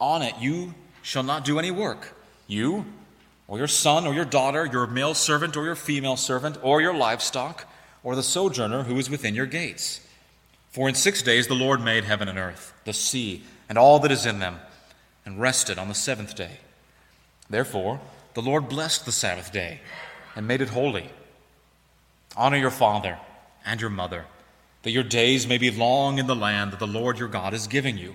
On it you shall not do any work, you, or your son, or your daughter, your male servant, or your female servant, or your livestock, or the sojourner who is within your gates. For in six days the Lord made heaven and earth, the sea, and all that is in them, and rested on the seventh day. Therefore, the Lord blessed the Sabbath day and made it holy. Honor your father and your mother, that your days may be long in the land that the Lord your God is giving you.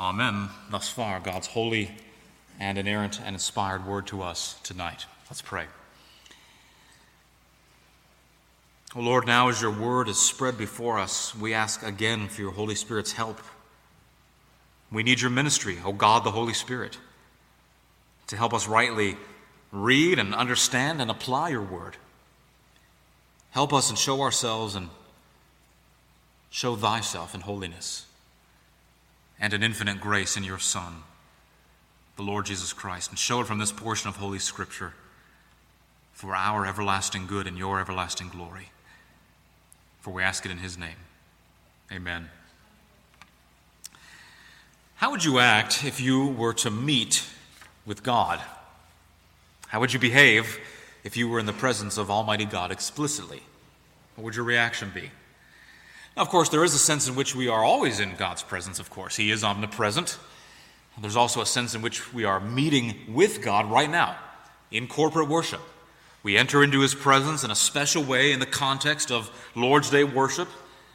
Amen. Thus far, God's holy and inerrant and inspired word to us tonight. Let's pray. O oh Lord, now as your word is spread before us, we ask again for your Holy Spirit's help. We need your ministry, O God, the Holy Spirit, to help us rightly read and understand and apply your word. Help us and show ourselves and show thyself in holiness and an infinite grace in your Son, the Lord Jesus Christ, and show it from this portion of Holy Scripture for our everlasting good and your everlasting glory. For we ask it in his name. Amen. How would you act if you were to meet with God? How would you behave if you were in the presence of Almighty God explicitly? What would your reaction be? Of course, there is a sense in which we are always in God's presence, of course. He is omnipresent. There's also a sense in which we are meeting with God right now in corporate worship. We enter into His presence in a special way in the context of Lord's Day worship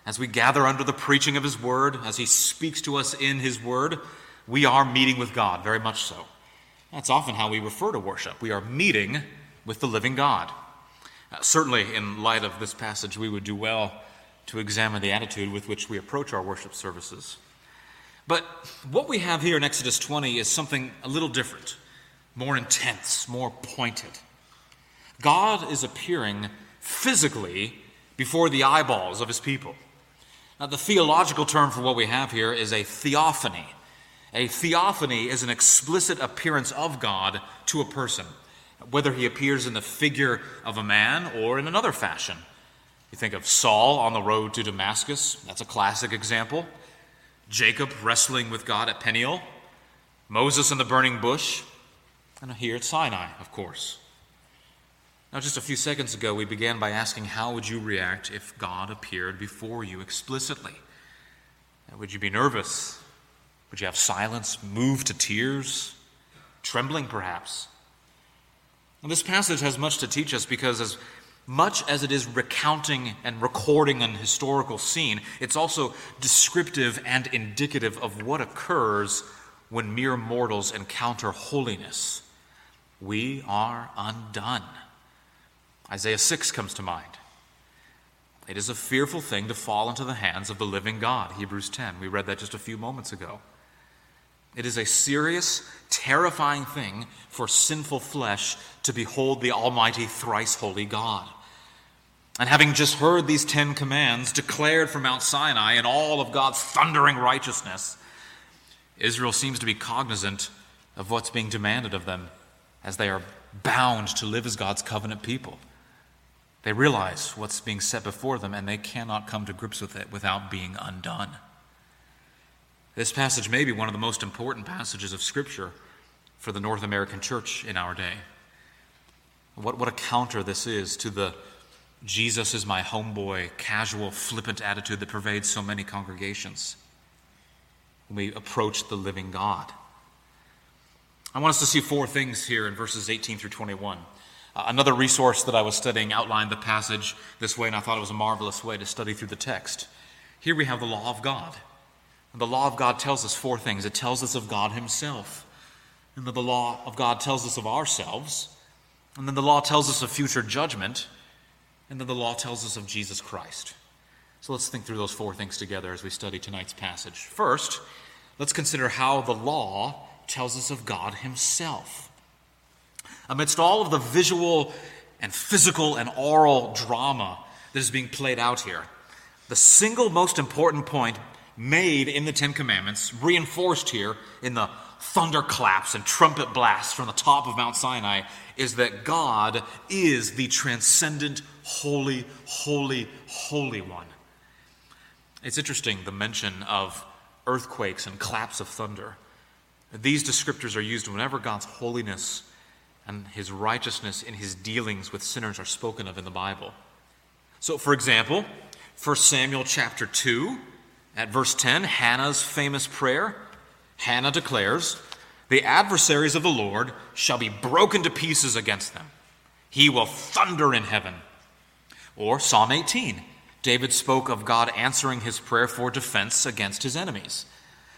as we gather under the preaching of His Word, as He speaks to us in His Word. We are meeting with God, very much so. That's often how we refer to worship. We are meeting with the living God. Uh, certainly, in light of this passage, we would do well to examine the attitude with which we approach our worship services. But what we have here in Exodus 20 is something a little different, more intense, more pointed. God is appearing physically before the eyeballs of his people. Now, the theological term for what we have here is a theophany. A theophany is an explicit appearance of God to a person whether he appears in the figure of a man or in another fashion. You think of Saul on the road to Damascus, that's a classic example. Jacob wrestling with God at Peniel, Moses in the burning bush, and here at Sinai, of course. Now, just a few seconds ago, we began by asking, How would you react if God appeared before you explicitly? Would you be nervous? Would you have silence, moved to tears, trembling perhaps? this passage has much to teach us because, as much as it is recounting and recording an historical scene, it's also descriptive and indicative of what occurs when mere mortals encounter holiness, we are undone. Isaiah 6 comes to mind. It is a fearful thing to fall into the hands of the living God. Hebrews 10. We read that just a few moments ago. It is a serious, terrifying thing for sinful flesh to behold the Almighty, thrice holy God. And having just heard these Ten Commands declared from Mount Sinai in all of God's thundering righteousness, Israel seems to be cognizant of what's being demanded of them as they are bound to live as God's covenant people. They realize what's being set before them and they cannot come to grips with it without being undone. This passage may be one of the most important passages of Scripture for the North American church in our day. What, what a counter this is to the Jesus is my homeboy, casual, flippant attitude that pervades so many congregations when we approach the living God. I want us to see four things here in verses 18 through 21. Uh, another resource that I was studying outlined the passage this way, and I thought it was a marvelous way to study through the text. Here we have the law of God. The law of God tells us four things it tells us of God Himself, and then the law of God tells us of ourselves, and then the law tells us of future judgment, and then the law tells us of Jesus Christ. So let's think through those four things together as we study tonight's passage. First, let's consider how the law tells us of God Himself. Amidst all of the visual and physical and oral drama that is being played out here, the single most important point made in the Ten Commandments, reinforced here in the thunderclaps and trumpet blasts from the top of Mount Sinai, is that God is the transcendent, holy, holy, holy one. It's interesting the mention of earthquakes and claps of thunder. These descriptors are used whenever God's holiness and his righteousness in his dealings with sinners are spoken of in the Bible. So, for example, 1 Samuel chapter 2, at verse 10, Hannah's famous prayer, Hannah declares, The adversaries of the Lord shall be broken to pieces against them. He will thunder in heaven. Or Psalm 18, David spoke of God answering his prayer for defense against his enemies.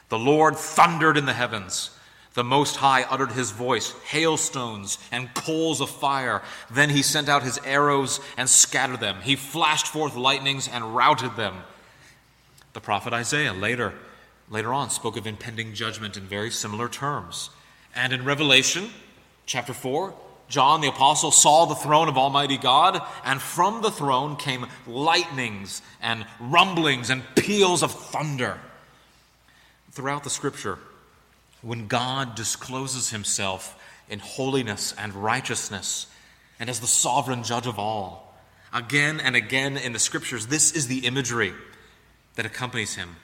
The Lord thundered in the heavens. The Most High uttered his voice, hailstones and coals of fire. Then he sent out his arrows and scattered them. He flashed forth lightnings and routed them. The prophet Isaiah later, later on spoke of impending judgment in very similar terms. And in Revelation chapter 4, John the Apostle saw the throne of Almighty God, and from the throne came lightnings and rumblings and peals of thunder. Throughout the scripture, when God discloses himself in holiness and righteousness and as the sovereign judge of all, again and again in the scriptures, this is the imagery that accompanies him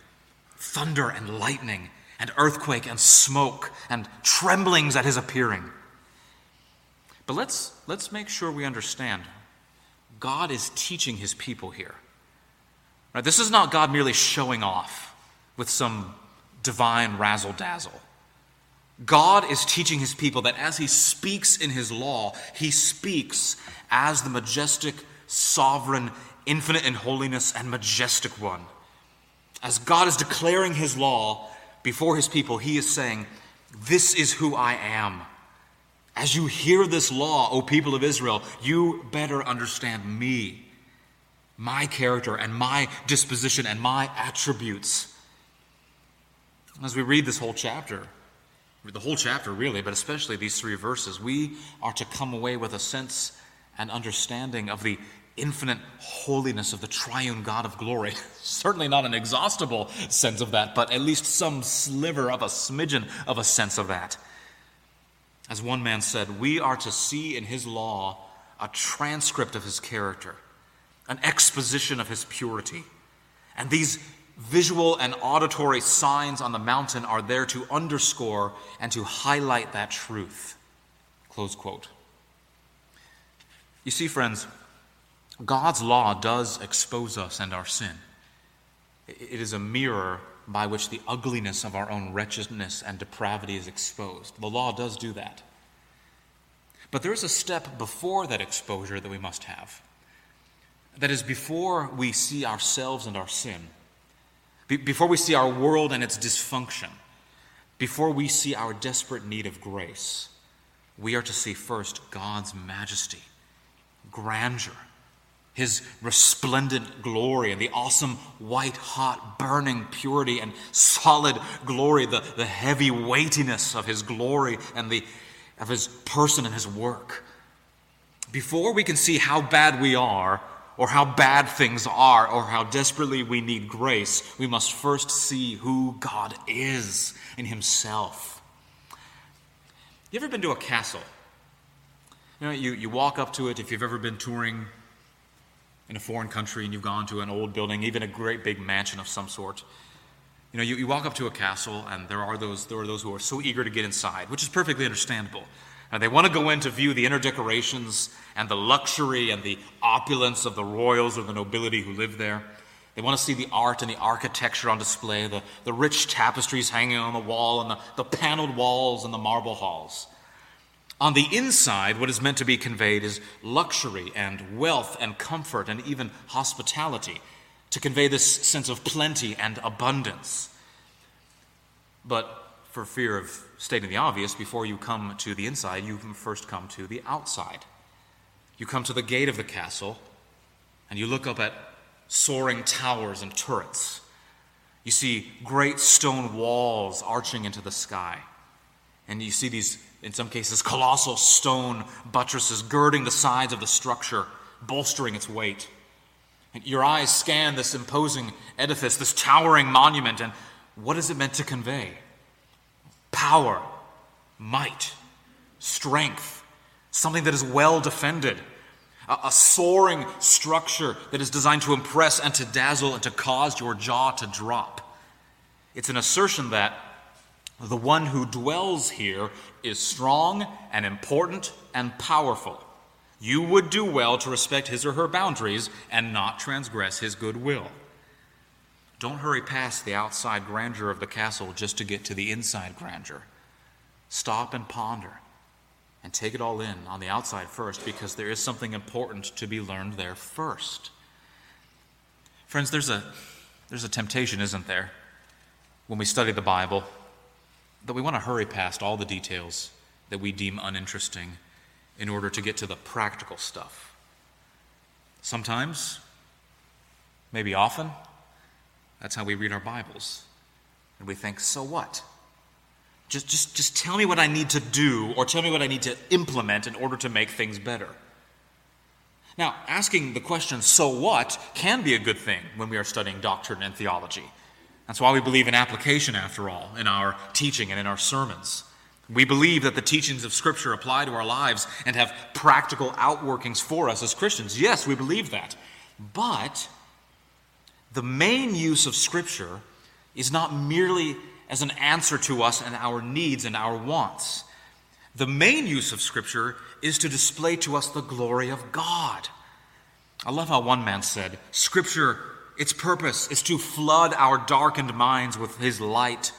thunder and lightning, and earthquake and smoke, and tremblings at his appearing. But let's, let's make sure we understand God is teaching his people here. Right? This is not God merely showing off with some divine razzle dazzle. God is teaching his people that as he speaks in his law, he speaks as the majestic, sovereign, infinite in holiness, and majestic one. As God is declaring his law before his people, he is saying, This is who I am. As you hear this law, O people of Israel, you better understand me, my character, and my disposition, and my attributes. As we read this whole chapter, the whole chapter really, but especially these three verses, we are to come away with a sense and understanding of the infinite holiness of the triune God of glory. Certainly not an exhaustible sense of that, but at least some sliver of a smidgen of a sense of that. As one man said, we are to see in his law a transcript of his character, an exposition of his purity. And these visual and auditory signs on the mountain are there to underscore and to highlight that truth. Close quote. You see, friends, God's law does expose us and our sin. It is a mirror by which the ugliness of our own wretchedness and depravity is exposed. The law does do that. But there is a step before that exposure that we must have. That is, before we see ourselves and our sin, before we see our world and its dysfunction, before we see our desperate need of grace, we are to see first God's majesty, grandeur, his resplendent glory, and the awesome white hot burning purity and solid glory, the, the heavy weightiness of his glory and the, of his person and his work. Before we can see how bad we are, or how bad things are, or how desperately we need grace, we must first see who God is in Himself. You ever been to a castle? You know, you, you walk up to it if you've ever been touring in a foreign country and you've gone to an old building, even a great big mansion of some sort. You know, you, you walk up to a castle and there are those there are those who are so eager to get inside, which is perfectly understandable. They want to go in to view the inner decorations and the luxury and the opulence of the royals or the nobility who live there. They want to see the art and the architecture on display, the, the rich tapestries hanging on the wall, and the, the paneled walls and the marble halls. On the inside, what is meant to be conveyed is luxury and wealth and comfort and even hospitality, to convey this sense of plenty and abundance. But for fear of stating the obvious, before you come to the inside, you first come to the outside. You come to the gate of the castle, and you look up at soaring towers and turrets. You see great stone walls arching into the sky. And you see these, in some cases, colossal stone buttresses girding the sides of the structure, bolstering its weight. And your eyes scan this imposing edifice, this towering monument, and what is it meant to convey? power, might, strength, something that is well defended, a, a, soaring structure that is designed to impress and to dazzle and to cause your jaw to drop. It's an assertion that the one who dwells here is strong and important and powerful. You would do well to respect his or her boundaries and not transgress his goodwill. Don't hurry past the outside grandeur of the castle just to get to the inside grandeur. Stop and ponder and take it all in on the outside first because there is something important to be learned there first. Friends, there's a, there's a temptation, isn't there, when we study the Bible, that we want to hurry past all the details that we deem uninteresting in order to get to the practical stuff. Sometimes, maybe often, that's how we read our Bibles. And we think, so what? Just, just, just tell me what I need to do or tell me what I need to implement in order to make things better. Now, asking the question, so what, can be a good thing when we are studying doctrine and theology. That's why we believe in application, after all, in our teaching and in our sermons. We believe that the teachings of Scripture apply to our lives and have practical outworkings for us as Christians. Yes, we believe that. But the main use of Scripture is not merely as an answer to us and our needs and our wants. The main use of Scripture is to display to us the glory of God. I love how one man said Scripture, its purpose is to flood our darkened minds with His light,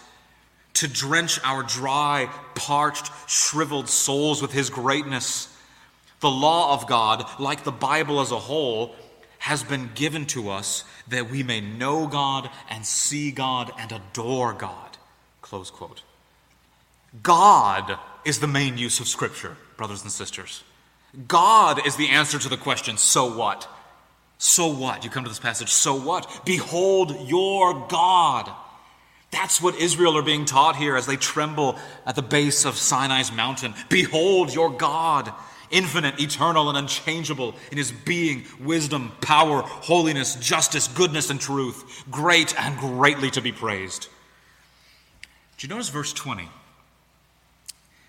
to drench our dry, parched, shriveled souls with His greatness. The law of God, like the Bible as a whole, has been given to us that we may know God and see God and adore God. Close quote. God is the main use of Scripture, brothers and sisters. God is the answer to the question, so what? So what? You come to this passage, so what? Behold your God. That's what Israel are being taught here as they tremble at the base of Sinai's mountain. Behold your God infinite, eternal, and unchangeable in his being, wisdom, power, holiness, justice, goodness, and truth, great and greatly to be praised. Do you notice verse 20?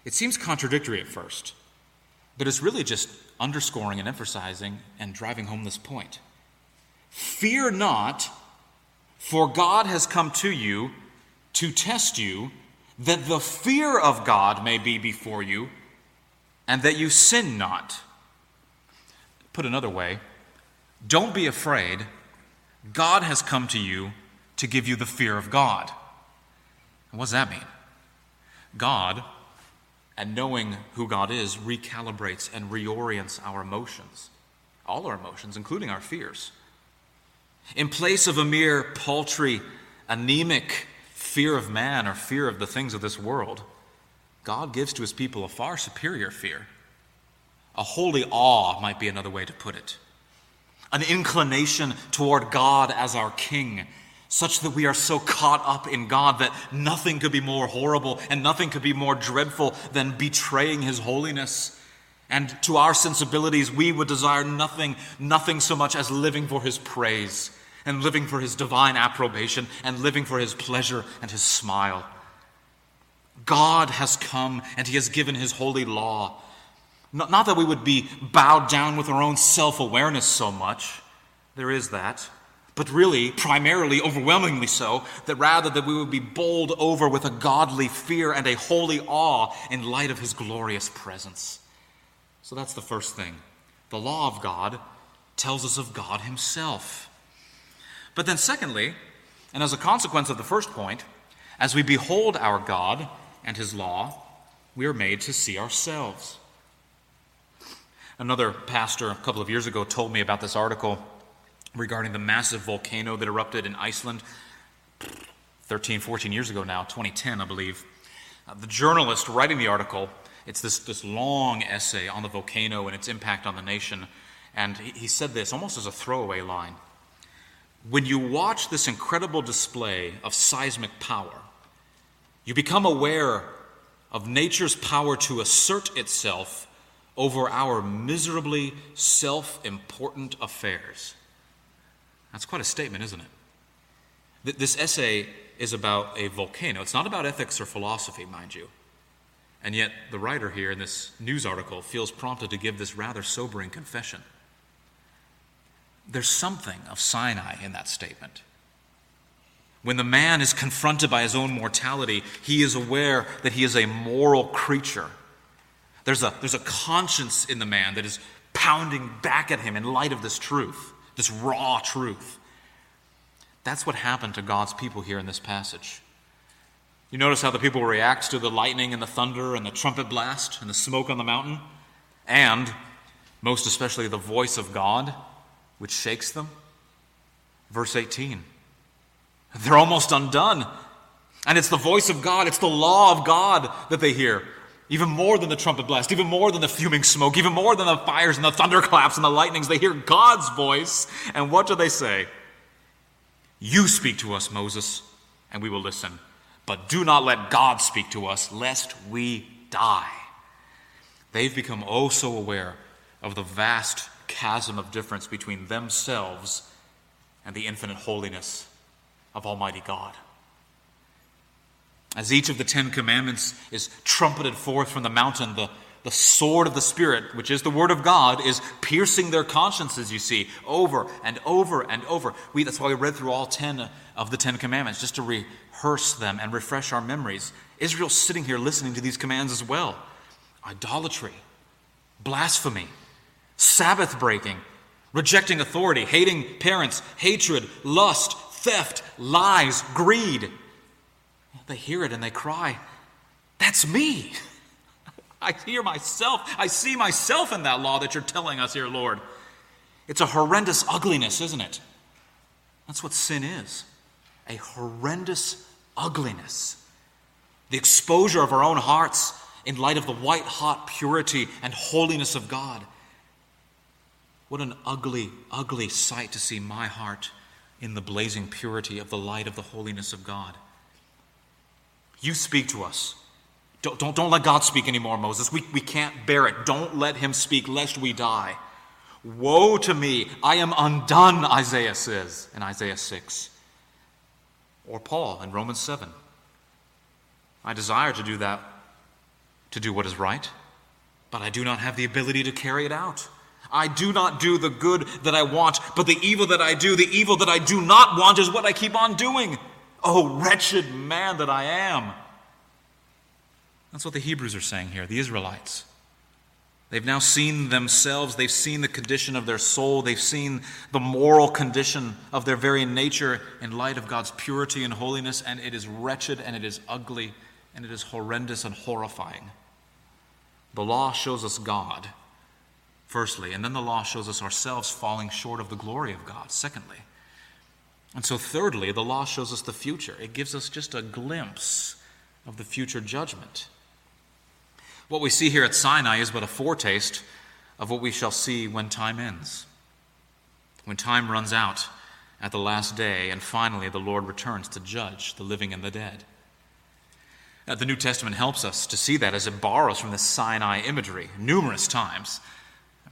It seems contradictory at first, but it's really just underscoring and emphasizing and driving home this point. Fear not, for God has come to you to test you, that the fear of God may be before you and that you sin not. Put another way, don't be afraid. God has come to you to give you the fear of God. What does that mean? God, and knowing who God is, recalibrates and reorients our emotions, all our emotions, including our fears. In place of a mere paltry, anemic, fear of man or fear of the things of this world. God gives to his people a far superior fear. A holy awe might be another way to put it. An inclination toward God as our King, such that we are so caught up in God that nothing could be more horrible and nothing could be more dreadful than betraying his holiness. And to our sensibilities, we would desire nothing, nothing so much as living for his praise and living for his divine approbation and living for his pleasure and his smile. God has come and he has given his holy law. Not, that we would be bowed down with our own self awareness so much, there is that, but really, primarily, overwhelmingly so, that rather that we would be bowled over with a godly fear and a holy awe in light of his glorious presence. So that's the first thing. The law of God tells us of God himself. But then, secondly, and as a consequence of the first point, as we behold our God, and his law, we are made to see ourselves. Another pastor a couple of years ago told me about this article regarding the massive volcano that erupted in Iceland 13, 14 years ago now, 2010, I believe. Uh, the journalist writing the article, it's this, this long essay on the volcano and its impact on the nation. And he, he said this almost as a throwaway line When you watch this incredible display of seismic power, you become aware of nature's power to assert itself over our miserably self important affairs. That's quite a statement, isn't it? This essay is about a volcano. It's not about ethics or philosophy, mind you. And yet, the writer here in this news article feels prompted to give this rather sobering confession. There's something of Sinai in that statement. When the man is confronted by his own mortality, he is aware that he is a moral creature. There's a, there's a conscience in the man that is pounding back at him in light of this truth, this raw truth. That's what happened to God's people here in this passage. You notice how the people react to the lightning and the thunder and the trumpet blast and the smoke on the mountain, and most especially the voice of God, which shakes them? Verse 18 they're almost undone. And it's the voice of God, it's the law of God that they hear. Even more than the trumpet blast, even more than the fuming smoke, even more than the fires and the thunderclaps and the lightnings, they hear God's voice. And what do they say? You speak to us, Moses, and we will listen. But do not let God speak to us, lest we die. They've become oh so aware of the vast chasm of difference between themselves and the infinite holiness of Almighty God. As each of the Ten Commandments is trumpeted forth from the mountain, the, the sword of the Spirit, which is the Word of God, is piercing their consciences, you see, over and over and over. We, that's why we read through all ten of the Ten Commandments, just to rehearse them and refresh our memories. Israel's sitting here listening to these commands as well idolatry, blasphemy, Sabbath breaking, rejecting authority, hating parents, hatred, lust, theft, lies, greed. They hear it and they cry, That's me. I hear myself. I see myself in that law that you're telling us here, Lord. It's a horrendous ugliness, isn't it? That's what sin is a horrendous ugliness. The exposure of our own hearts in light of the white hot purity and holiness of God. What an ugly, ugly sight to see my heart in the blazing purity of the light of the holiness of God. You speak to us. Don't, don't, don't let God speak anymore, Moses. We, we can't bear it. Don't let him speak, lest we die. Woe to me, I am undone, Isaiah says in Isaiah 6. Or Paul in Romans 7. I desire to do that, to do what is right, but I do not have the ability to carry it out. I do not do the good that I want, but the evil that I do, the evil that I do not want, is what I keep on doing. Oh, wretched man that I am. That's what the Hebrews are saying here, the Israelites. They've now seen themselves, they've seen the condition of their soul, they've seen the moral condition of their very nature in light of God's purity and holiness, and it is wretched and it is ugly and it is horrendous and horrifying. The law shows us God firstly. And then the law shows us ourselves falling short of the glory of God, secondly. And so, thirdly, the law shows us the future. It gives us just a glimpse of the future judgment. What we see here at Sinai is but a foretaste of what we shall see when time ends. When time runs out at the last day, and finally the Lord returns to judge the living and the dead. Now, the New Testament helps us to see that as it borrows from the Sinai imagery numerous times.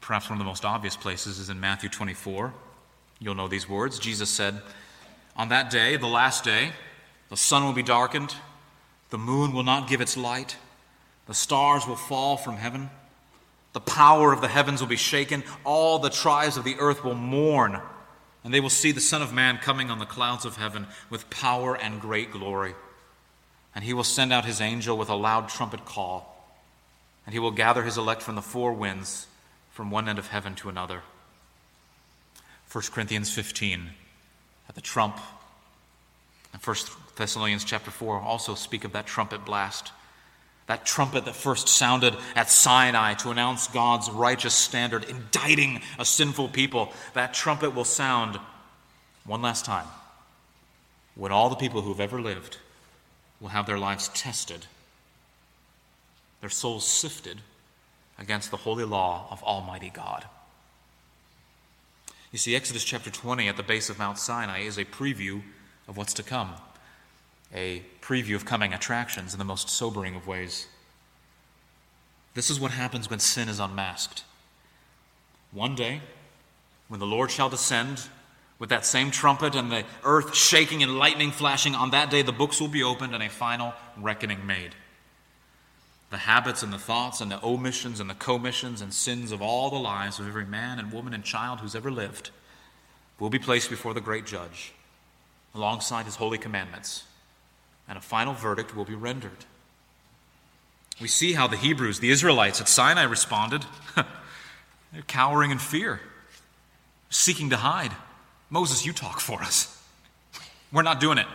Perhaps one of the most obvious places is in Matthew 24. You'll know these words. Jesus said, On that day, the last day, the sun will be darkened, the moon will not give its light, the stars will fall from heaven, the power of the heavens will be shaken, all the tribes of the earth will mourn, and they will see the Son of Man coming on the clouds of heaven with power and great glory. And he will send out his angel with a loud trumpet call, and he will gather his elect from the four winds, from one end of heaven to another. 1 Corinthians 15, at the trump. And 1 Thessalonians chapter 4 also speak of that trumpet blast. That trumpet that first sounded at Sinai to announce God's righteous standard, indicting a sinful people, that trumpet will sound one last time when all the people who've ever lived will have their lives tested, their souls sifted against the holy law of Almighty God. You see, Exodus chapter 20 at the base of Mount Sinai is a preview of what's to come, a preview of coming attractions in the most sobering of ways. This is what happens when sin is unmasked. One day, when the Lord shall descend with that same trumpet and the earth shaking and lightning flashing, on that day the books will be opened and a final reckoning made. The habits and the thoughts and the omissions and the commissions and sins of all the lives of every man and woman and child who's ever lived will be placed before the great judge alongside his holy commandments, and a final verdict will be rendered. We see how the Hebrews, the Israelites at Sinai, responded. They're cowering in fear, seeking to hide. Moses, you talk for us. We're not doing it.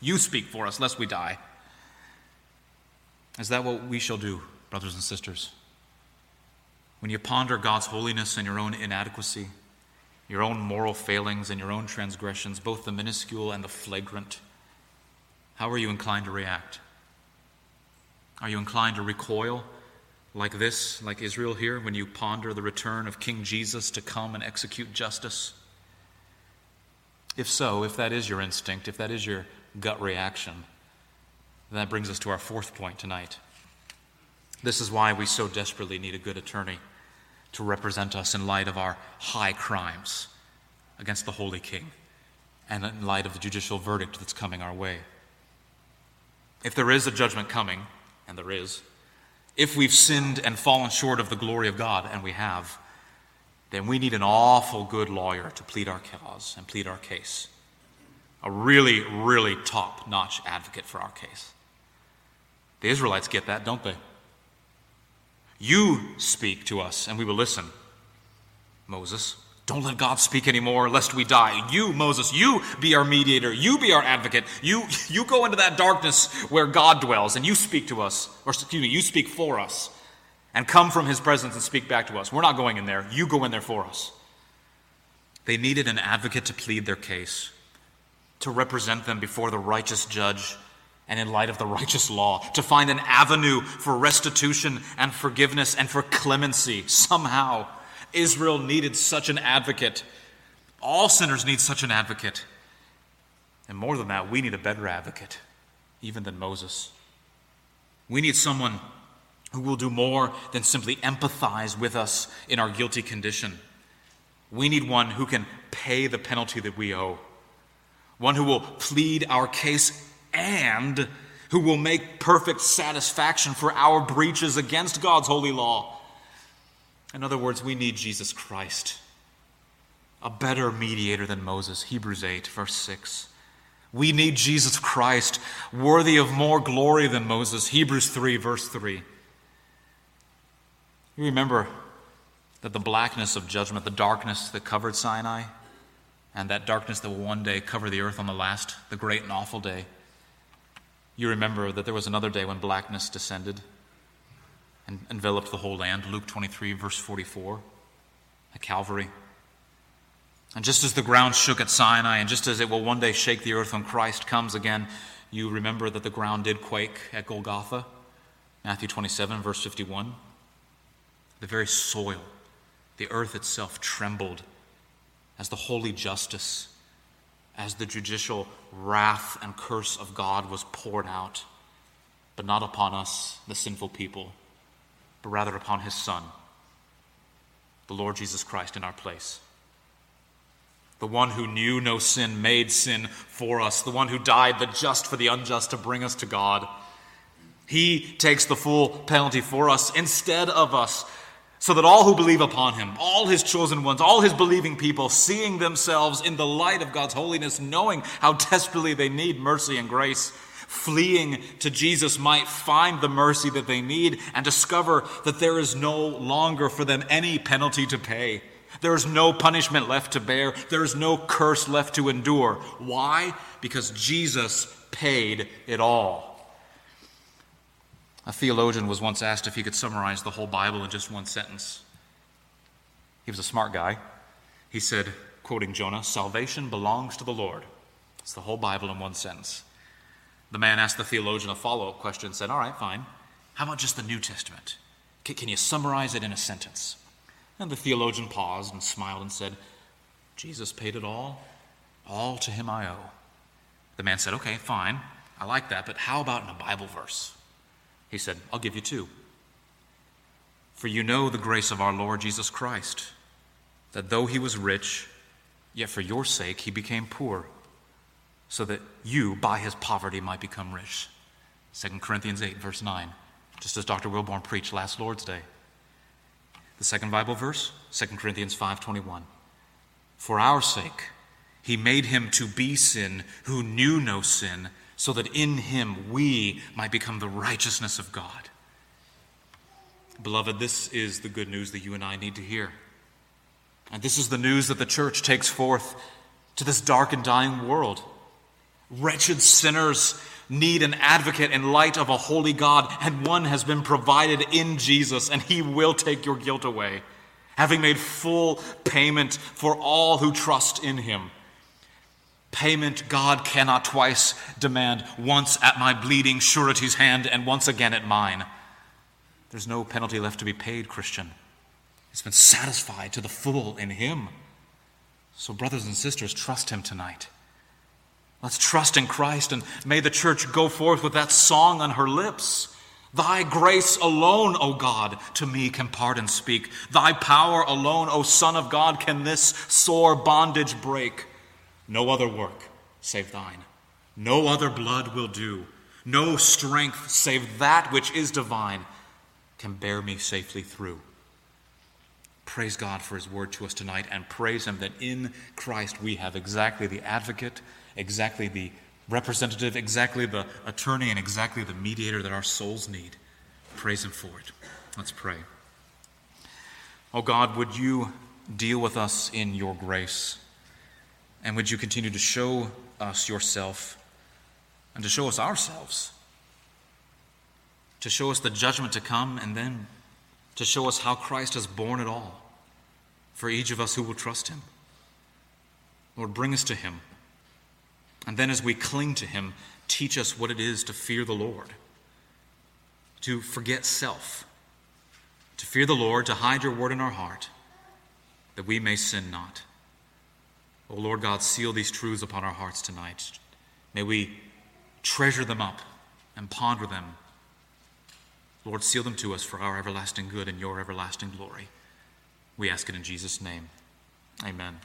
You speak for us, lest we die. Is that what we shall do, brothers and sisters? When you ponder God's holiness and your own inadequacy, your own moral failings and your own transgressions, both the minuscule and the flagrant, how are you inclined to react? Are you inclined to recoil like this, like Israel here, when you ponder the return of King Jesus to come and execute justice? If so, if that is your instinct, if that is your gut reaction, then that brings us to our fourth point tonight. This is why we so desperately need a good attorney to represent us in light of our high crimes against the Holy King and in light of the judicial verdict that's coming our way. If there is a judgment coming, and there is, if we've sinned and fallen short of the glory of God, and we have, then we need an awful good lawyer to plead our cause and plead our case. A really, really top notch advocate for our case. The Israelites get that, don't they? You speak to us and we will listen. Moses, don't let God speak anymore lest we die. You, Moses, you be our mediator. You be our advocate. You, you go into that darkness where God dwells and you speak to us, or excuse me, you speak for us and come from his presence and speak back to us. We're not going in there. You go in there for us. They needed an advocate to plead their case, to represent them before the righteous judge and in light of the righteous law, to find an avenue for restitution and forgiveness and for clemency. Somehow, Israel needed such an advocate. All sinners need such an advocate. And more than that, we need a better advocate, even than Moses. We need someone who will do more than simply empathize with us in our guilty condition. We need one who can pay the penalty that we owe, one who will plead our case and who will make perfect satisfaction for our breaches against God's holy law. In other words, we need Jesus Christ, a better mediator than Moses. Hebrews 8, verse 6. We need Jesus Christ, worthy of more glory than Moses. Hebrews 3, verse 3. You remember that the blackness of judgment, the darkness that covered Sinai, and that darkness that will one day cover the earth on the last, the great and awful day. You remember that there was another day when blackness descended and enveloped the whole land. Luke 23, verse 44, at Calvary. And just as the ground shook at Sinai, and just as it will one day shake the earth when Christ comes again, you remember that the ground did quake at Golgotha, Matthew 27, verse 51. The very soil, the earth itself trembled as the holy justice, as the judicial wrath and curse of God was poured out, but not upon us, the sinful people, but rather upon his Son, the Lord Jesus Christ, in our place. The one who knew no sin made sin for us, the one who died, the just for the unjust, to bring us to God. He takes the full penalty for us instead of us, so that all who believe upon him, all his chosen ones, all his believing people, seeing themselves in the light of God's holiness, knowing how desperately they need mercy and grace, fleeing to Jesus might find the mercy that they need and discover that there is no longer for them any penalty to pay. There is no punishment left to bear. There is no curse left to endure. Why? Because Jesus paid it all. A theologian was once asked if he could summarize the whole Bible in just one sentence. He was a smart guy. He said, quoting Jonah, Salvation belongs to the Lord. It's the whole Bible in one sentence. The man asked the theologian a follow up question and said, All right, fine. How about just the New Testament? Can you summarize it in a sentence? And the theologian paused and smiled and said, Jesus paid it all. All to him I owe. The man said, Okay, fine. I like that, but how about in a Bible verse? He said, I'll give you two. For you know the grace of our Lord Jesus Christ, that though he was rich, yet for your sake he became poor, so that you, by his poverty, might become rich. 2 Corinthians 8, verse 9, just as Dr. Wilborn preached last Lord's Day. The second Bible verse, 2 Corinthians 5:21. For our sake he made him to be sin who knew no sin so that in him we might become the righteousness of God. Beloved, this is the good news that you and I need to hear. And this is the news that the church takes forth to this dark and dying world. Wretched sinners need an advocate in light of a holy God, and one has been provided in Jesus, and he will take your guilt away, having made full payment for all who trust in him. Payment God cannot twice demand, once at my bleeding surety's hand and once again at mine. There's no penalty left to be paid, Christian. It's been satisfied to the full in Him. So, brothers and sisters, trust Him tonight. Let's trust in Christ and may the church go forth with that song on her lips. Thy grace alone, O God, to me can pardon speak. Thy power alone, O Son of God, can this sore bondage break. No other work save thine. No other blood will do. No strength save that which is divine can bear me safely through. Praise God for his word to us tonight and praise him that in Christ we have exactly the advocate, exactly the representative, exactly the attorney, and exactly the mediator that our souls need. Praise him for it. Let's pray. Oh God, would you deal with us in your grace? And would you continue to show us yourself and to show us ourselves? To show us the judgment to come and then to show us how Christ has borne it all for each of us who will trust him. Lord, bring us to him. And then as we cling to him, teach us what it is to fear the Lord, to forget self, to fear the Lord, to hide your word in our heart, that we may sin not. O Lord God, seal these truths upon our hearts tonight. May we treasure them up and ponder them. Lord, seal them to us for our everlasting good and your everlasting glory. We ask it in Jesus' name. Amen.